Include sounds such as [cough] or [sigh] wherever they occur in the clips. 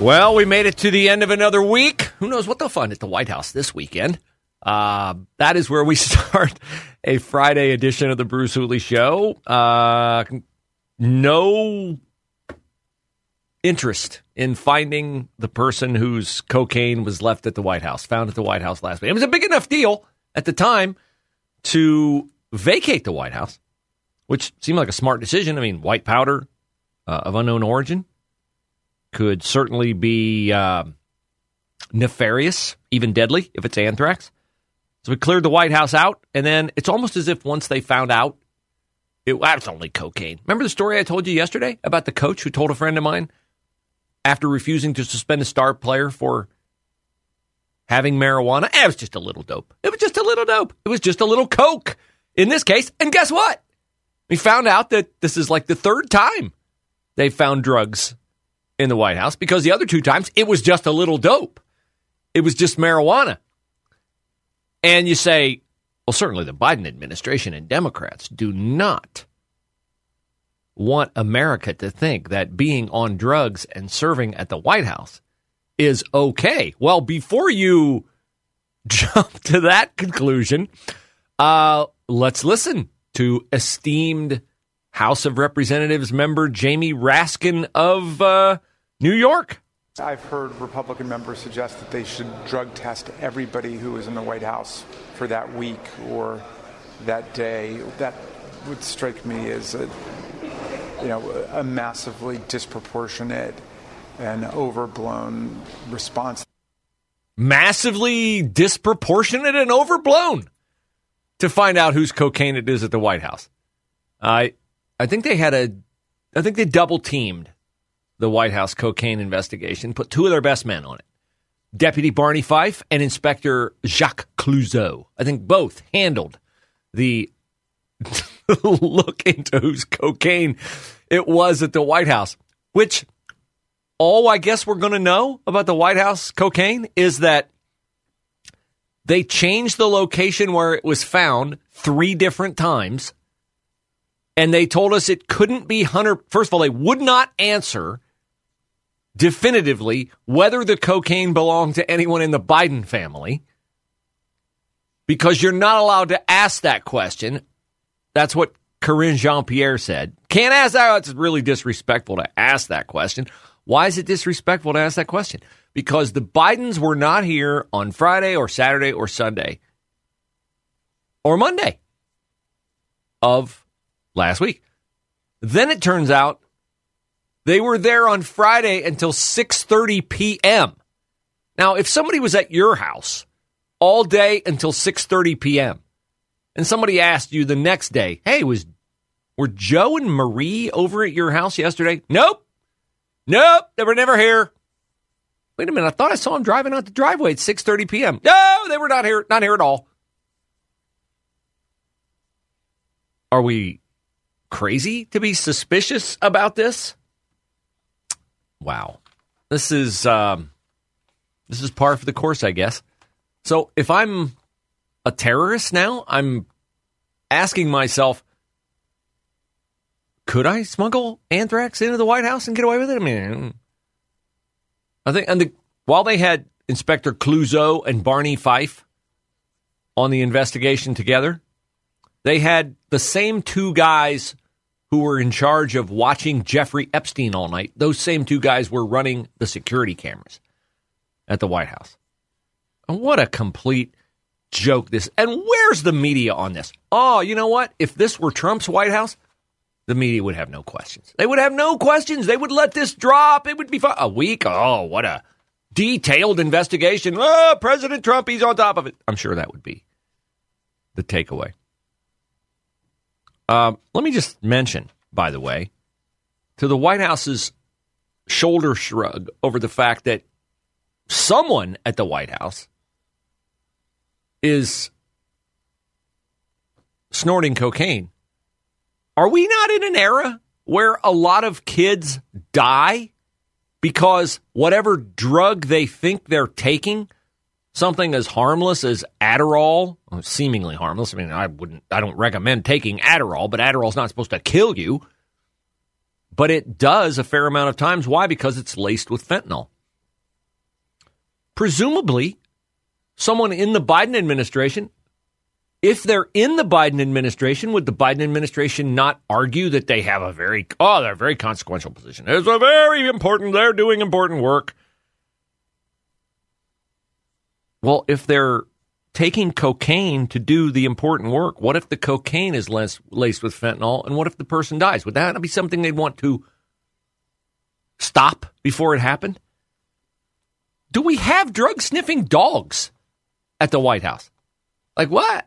Well, we made it to the end of another week. Who knows what they'll find at the White House this weekend? Uh, that is where we [laughs] start a Friday edition of the Bruce Hooley Show. Uh, no interest in finding the person whose cocaine was left at the White House, found at the White House last week. It was a big enough deal at the time to vacate the White House, which seemed like a smart decision. I mean, white powder uh, of unknown origin could certainly be uh, nefarious, even deadly, if it's anthrax. So we cleared the White House out, and then it's almost as if once they found out, it was only cocaine. Remember the story I told you yesterday about the coach who told a friend of mine after refusing to suspend a star player for having marijuana? Eh, it was just a little dope. It was just a little dope. It was just a little coke in this case. And guess what? We found out that this is like the third time they found drugs in the White House because the other two times it was just a little dope. It was just marijuana. And you say, well, certainly the Biden administration and Democrats do not want America to think that being on drugs and serving at the White House is okay. Well, before you [laughs] jump to that conclusion, uh, let's listen to esteemed House of Representatives member Jamie Raskin of uh, New York. I've heard Republican members suggest that they should drug test everybody who is in the White House for that week or that day. That would strike me as a, you know, a massively disproportionate and overblown response. Massively disproportionate and overblown to find out whose cocaine it is at the White House. I I think they had a I think they double teamed the White House cocaine investigation, put two of their best men on it. Deputy Barney Fife and Inspector Jacques Clouseau. I think both handled the [laughs] look into whose cocaine it was at the White House, which all I guess we're going to know about the White House cocaine is that they changed the location where it was found three different times. And they told us it couldn't be Hunter. First of all, they would not answer definitively whether the cocaine belonged to anyone in the Biden family because you're not allowed to ask that question. That's what Karine Jean Pierre said. Can't ask that. It's really disrespectful to ask that question. Why is it disrespectful to ask that question? Because the Bidens were not here on Friday or Saturday or Sunday or Monday of last week. Then it turns out they were there on Friday until 6:30 p.m. Now, if somebody was at your house all day until 6:30 p.m. and somebody asked you the next day, "Hey, was were Joe and Marie over at your house yesterday?" Nope. Nope, they were never here. Wait a minute, I thought I saw them driving out the driveway at 6:30 p.m. No, they were not here, not here at all. Are we crazy to be suspicious about this? Wow. This is um, this is par for the course, I guess. So if I'm a terrorist now, I'm asking myself, could I smuggle anthrax into the White House and get away with it? I mean, I think, and the, while they had Inspector Clouseau and Barney Fife on the investigation together, they had the same two guys who were in charge of watching Jeffrey Epstein all night. Those same two guys were running the security cameras at the White House. And what a complete joke this. And where's the media on this? Oh, you know what? If this were Trump's White House, the media would have no questions. They would have no questions. They would let this drop. It would be. A week? Oh, what a detailed investigation. Oh, President Trump, he's on top of it. I'm sure that would be the takeaway. Um, let me just mention, by the way, to the White House's shoulder shrug over the fact that someone at the White House is snorting cocaine. Are we not in an era where a lot of kids die because whatever drug they think they're taking, something as harmless as Adderall, seemingly harmless. I mean, I wouldn't, I don't recommend taking Adderall, but Adderall's not supposed to kill you. But it does a fair amount of times. Why? Because it's laced with fentanyl. Presumably, someone in the Biden administration if they're in the Biden administration, would the Biden administration not argue that they have a very oh, they're a very consequential position? It's a very important. They're doing important work. Well, if they're taking cocaine to do the important work, what if the cocaine is less, laced with fentanyl, and what if the person dies? Would that not be something they'd want to stop before it happened? Do we have drug sniffing dogs at the White House? Like what?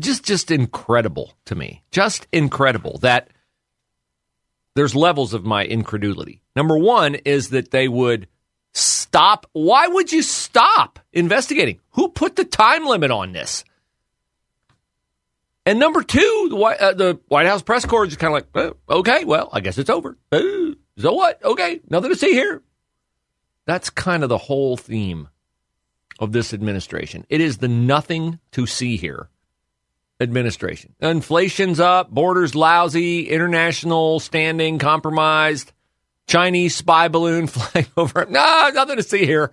Just just incredible to me. Just incredible that there's levels of my incredulity. Number 1 is that they would stop. Why would you stop investigating? Who put the time limit on this? And number two, the White, uh, the White House press corps is kind of like, oh, okay, well, I guess it's over. Uh, so what? Okay, nothing to see here. That's kind of the whole theme of this administration. It is the nothing to see here administration. Inflation's up, borders lousy, international standing compromised, Chinese spy balloon [laughs] flying over. No, nothing to see here.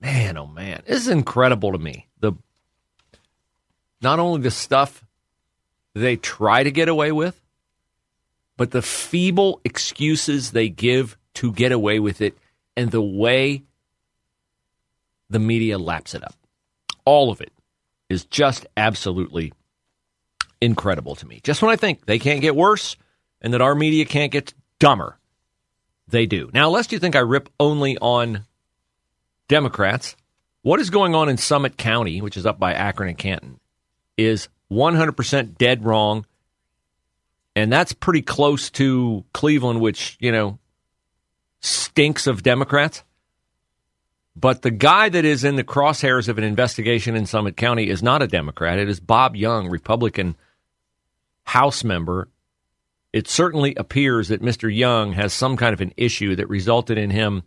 Man, oh man, this is incredible to me. The not only the stuff they try to get away with, but the feeble excuses they give to get away with it and the way the media laps it up. All of it is just absolutely incredible to me. Just when I think they can't get worse and that our media can't get dumber, they do. Now, lest you think I rip only on Democrats, what is going on in Summit County, which is up by Akron and Canton, is 100% dead wrong. And that's pretty close to Cleveland, which, you know, stinks of Democrats. But the guy that is in the crosshairs of an investigation in Summit County is not a Democrat. It is Bob Young, Republican House member. It certainly appears that Mr. Young has some kind of an issue that resulted in him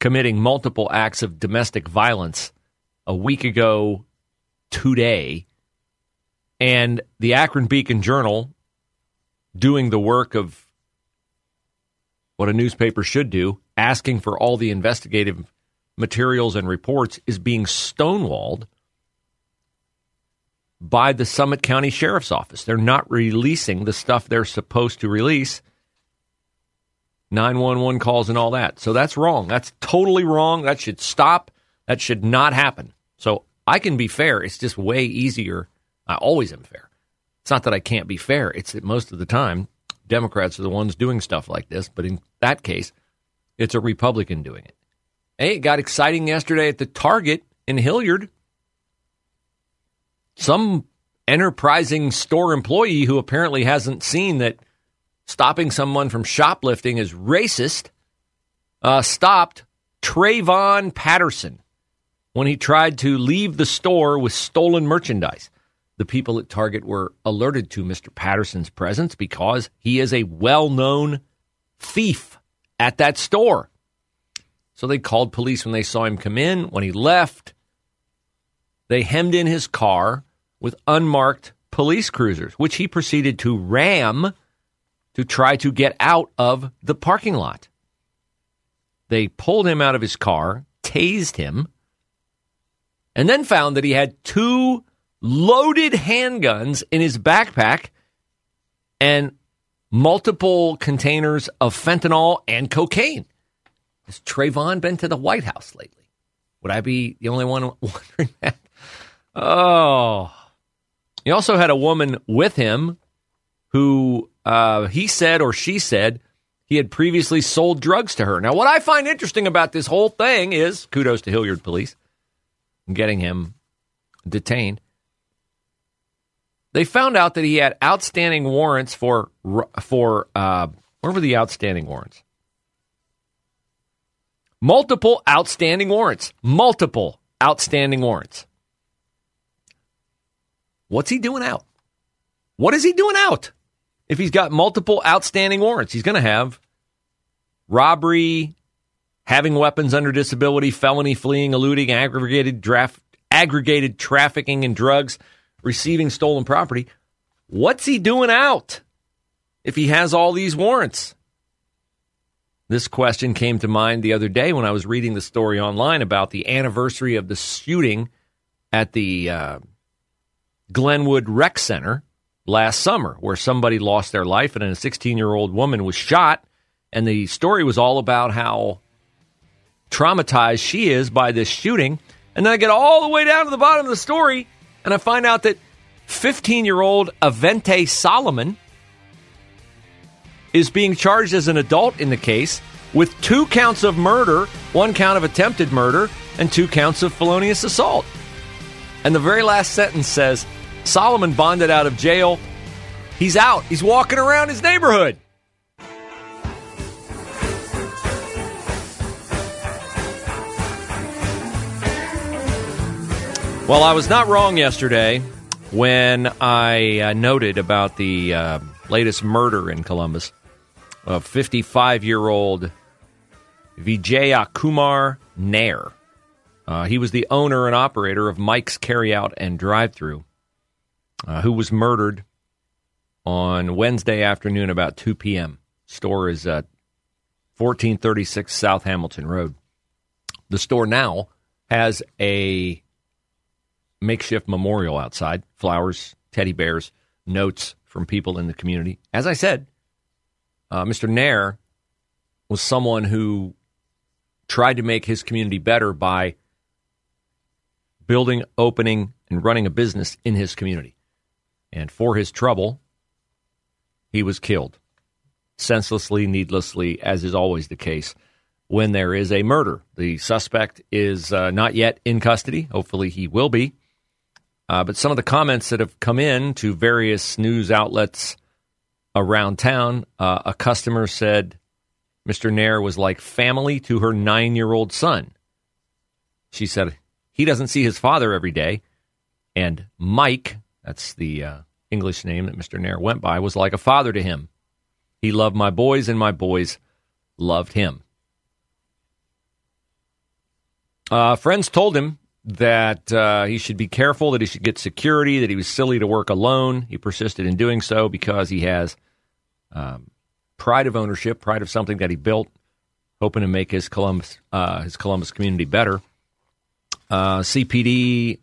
committing multiple acts of domestic violence a week ago today. And the Akron Beacon Journal, doing the work of what a newspaper should do, asking for all the investigative materials and reports is being stonewalled by the Summit County Sheriff's Office. They're not releasing the stuff they're supposed to release 911 calls and all that. So that's wrong. That's totally wrong. That should stop. That should not happen. So I can be fair. It's just way easier. I always am fair. It's not that I can't be fair. It's that most of the time, Democrats are the ones doing stuff like this. But in that case, it's a Republican doing it. Hey, it got exciting yesterday at the Target in Hilliard. Some enterprising store employee who apparently hasn't seen that stopping someone from shoplifting is racist uh, stopped Trayvon Patterson when he tried to leave the store with stolen merchandise. The people at Target were alerted to Mr. Patterson's presence because he is a well known thief at that store. So they called police when they saw him come in. When he left, they hemmed in his car with unmarked police cruisers, which he proceeded to ram to try to get out of the parking lot. They pulled him out of his car, tased him, and then found that he had two loaded handguns in his backpack and multiple containers of fentanyl and cocaine. Has Trayvon been to the White House lately? Would I be the only one [laughs] wondering that? Oh. He also had a woman with him who uh, he said or she said he had previously sold drugs to her. Now, what I find interesting about this whole thing is kudos to Hilliard police getting him detained. They found out that he had outstanding warrants for for uh, where were the outstanding warrants? Multiple outstanding warrants. Multiple outstanding warrants. What's he doing out? What is he doing out? If he's got multiple outstanding warrants, he's going to have robbery, having weapons under disability, felony, fleeing, eluding, aggregated draft, aggregated trafficking in drugs, receiving stolen property. What's he doing out if he has all these warrants? This question came to mind the other day when I was reading the story online about the anniversary of the shooting at the uh, Glenwood Rec Center last summer, where somebody lost their life and a 16 year old woman was shot. And the story was all about how traumatized she is by this shooting. And then I get all the way down to the bottom of the story, and I find out that 15 year old Avente Solomon is being charged as an adult in the case with two counts of murder, one count of attempted murder, and two counts of felonious assault. And the very last sentence says Solomon bonded out of jail. He's out. He's walking around his neighborhood. Well, I was not wrong yesterday when I uh, noted about the uh, latest murder in Columbus of 55 year old Vijaya Kumar Nair. Uh, he was the owner and operator of Mike's Carryout and Drive Through uh, who was murdered on Wednesday afternoon about 2 p.m. Store is at 1436 South Hamilton Road. The store now has a makeshift memorial outside flowers, teddy bears, notes from people in the community. As I said, uh, Mr. Nair was someone who tried to make his community better by building, opening, and running a business in his community. And for his trouble, he was killed senselessly, needlessly, as is always the case when there is a murder. The suspect is uh, not yet in custody. Hopefully, he will be. Uh, but some of the comments that have come in to various news outlets around town, uh, a customer said Mr. Nair was like family to her nine year old son. She said he doesn't see his father every day. And Mike, that's the uh, English name that Mr. Nair went by, was like a father to him. He loved my boys, and my boys loved him. Uh, friends told him that uh, he should be careful, that he should get security, that he was silly to work alone. He persisted in doing so because he has um, pride of ownership, pride of something that he built, hoping to make his Columbus uh, his Columbus community better. Uh, CPD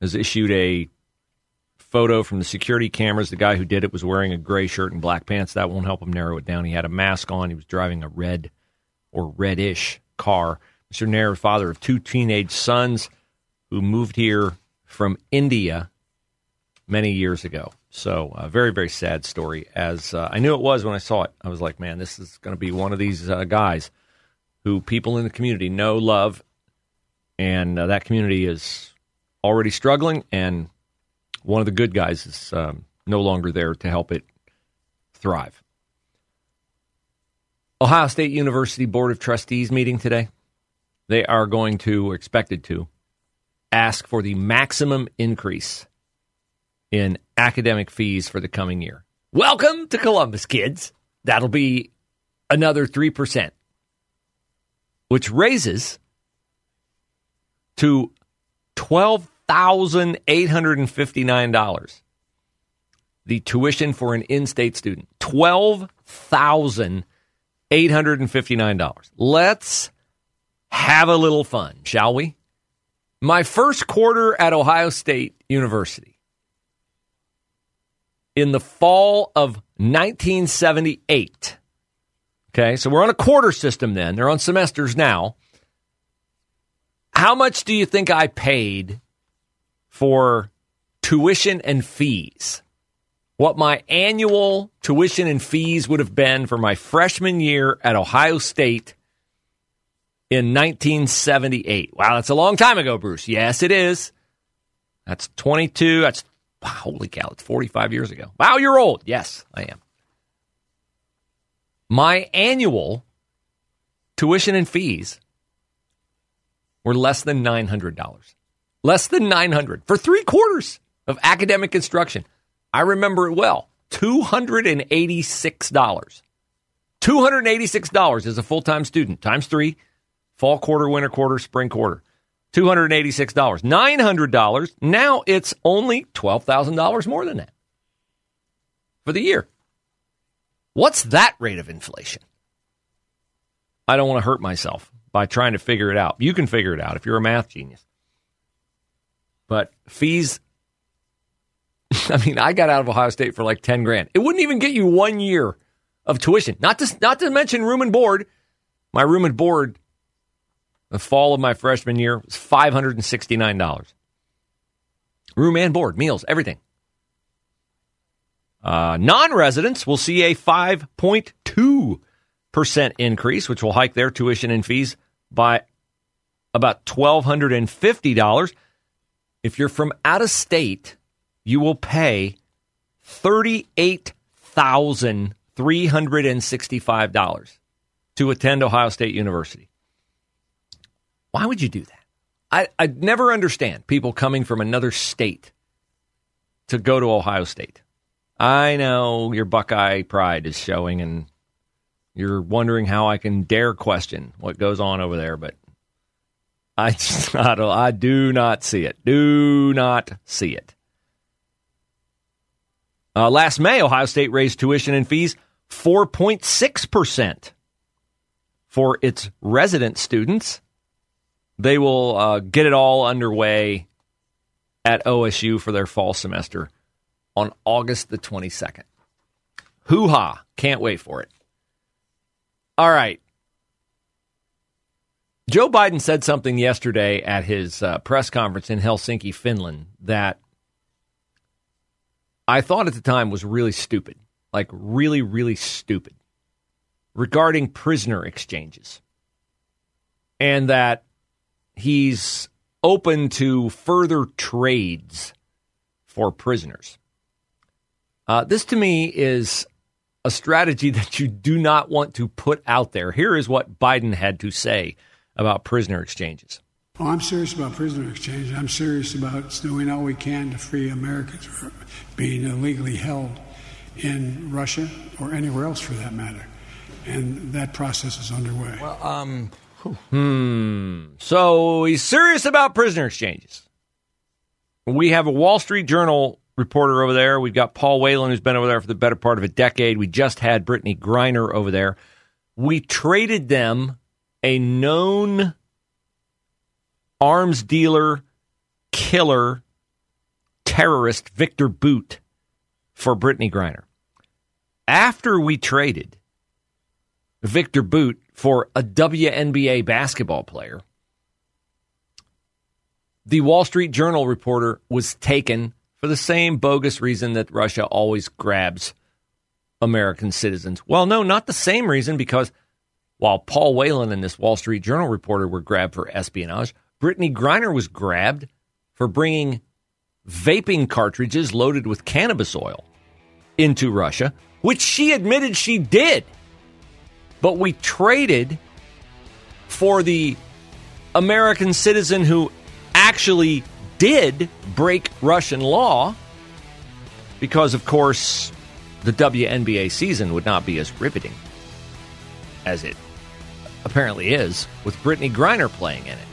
has issued a photo from the security cameras. The guy who did it was wearing a gray shirt and black pants. That won't help him narrow it down. He had a mask on. He was driving a red or reddish car. Mr. Nair, father of two teenage sons who moved here from India many years ago. So, a very, very sad story. As uh, I knew it was when I saw it, I was like, man, this is going to be one of these uh, guys who people in the community know, love, and uh, that community is already struggling, and one of the good guys is um, no longer there to help it thrive. Ohio State University Board of Trustees meeting today. They are going to, expected to, ask for the maximum increase in academic fees for the coming year. Welcome to Columbus, kids. That'll be another 3%, which raises to 12 $12,859. The tuition for an in state student, $12,859. Let's have a little fun, shall we? My first quarter at Ohio State University in the fall of 1978. Okay, so we're on a quarter system then. They're on semesters now. How much do you think I paid for tuition and fees. what my annual tuition and fees would have been for my freshman year at Ohio State in 1978. Wow, that's a long time ago, Bruce. Yes, it is. That's 22. That's holy cow, it's 45 years ago. Wow, you're old. Yes, I am. My annual tuition and fees were less than $900. Less than 900 for 3 quarters of academic instruction. I remember it well. $286. $286 as a full-time student times 3 fall quarter, winter quarter, spring quarter. $286. $900. Now it's only $12,000 more than that for the year. What's that rate of inflation? I don't want to hurt myself by trying to figure it out. You can figure it out if you're a math genius. But fees, [laughs] I mean, I got out of Ohio State for like 10 grand. It wouldn't even get you one year of tuition. Not to, not to mention room and board. My room and board the fall of my freshman year was $569. Room and board, meals, everything. Uh, non residents will see a 5.2% increase, which will hike their tuition and fees by about $1,250. If you're from out of state, you will pay $38,365 to attend Ohio State University. Why would you do that? I, I never understand people coming from another state to go to Ohio State. I know your Buckeye pride is showing, and you're wondering how I can dare question what goes on over there, but [laughs] I just I, don't, I do not see it. Do not see it. Uh, last May, Ohio State raised tuition and fees 4.6% for its resident students they will uh, get it all underway at OSU for their fall semester on August the 22nd. Hoo ha. Can't wait for it. All right. Joe Biden said something yesterday at his uh, press conference in Helsinki, Finland, that I thought at the time was really stupid. Like, really, really stupid regarding prisoner exchanges. And that he's open to further trades for prisoners. Uh, this to me is a strategy [laughs] that you do not want to put out there. Here is what Biden had to say about prisoner exchanges. Well, I'm serious about prisoner exchange. I'm serious about doing all we can to free Americans from being illegally held in Russia or anywhere else for that matter. And that process is underway. Well, um, Hmm. So he's serious about prisoner exchanges. We have a Wall Street Journal reporter over there. We've got Paul Whelan, who's been over there for the better part of a decade. We just had Brittney Griner over there. We traded them a known arms dealer, killer, terrorist, Victor Bout, for Brittney Griner. After we traded Victor Bout for a WNBA basketball player. The Wall Street Journal reporter was taken for the same bogus reason that Russia always grabs American citizens. Well, no, not the same reason, because while Paul Whelan and this Wall Street Journal reporter were grabbed for espionage, Brittney Griner was grabbed for bringing vaping cartridges loaded with cannabis oil into Russia, which she admitted she did. But we traded for the American citizen who actually did break Russian law because, of course, the WNBA season would not be as riveting as it apparently is with Brittney Griner playing in it.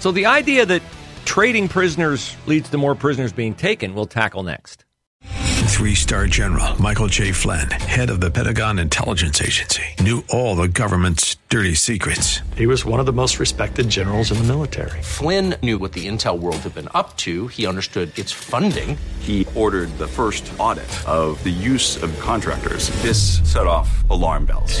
So the idea that trading prisoners leads to more prisoners being taken, we'll tackle next. Three star general Michael J. Flynn, head of the Pentagon Intelligence Agency, knew all the government's dirty secrets. He was one of the most respected generals in the military. Flynn knew what the intel world had been up to, he understood its funding. He ordered the first audit of the use of contractors. This set off alarm bells.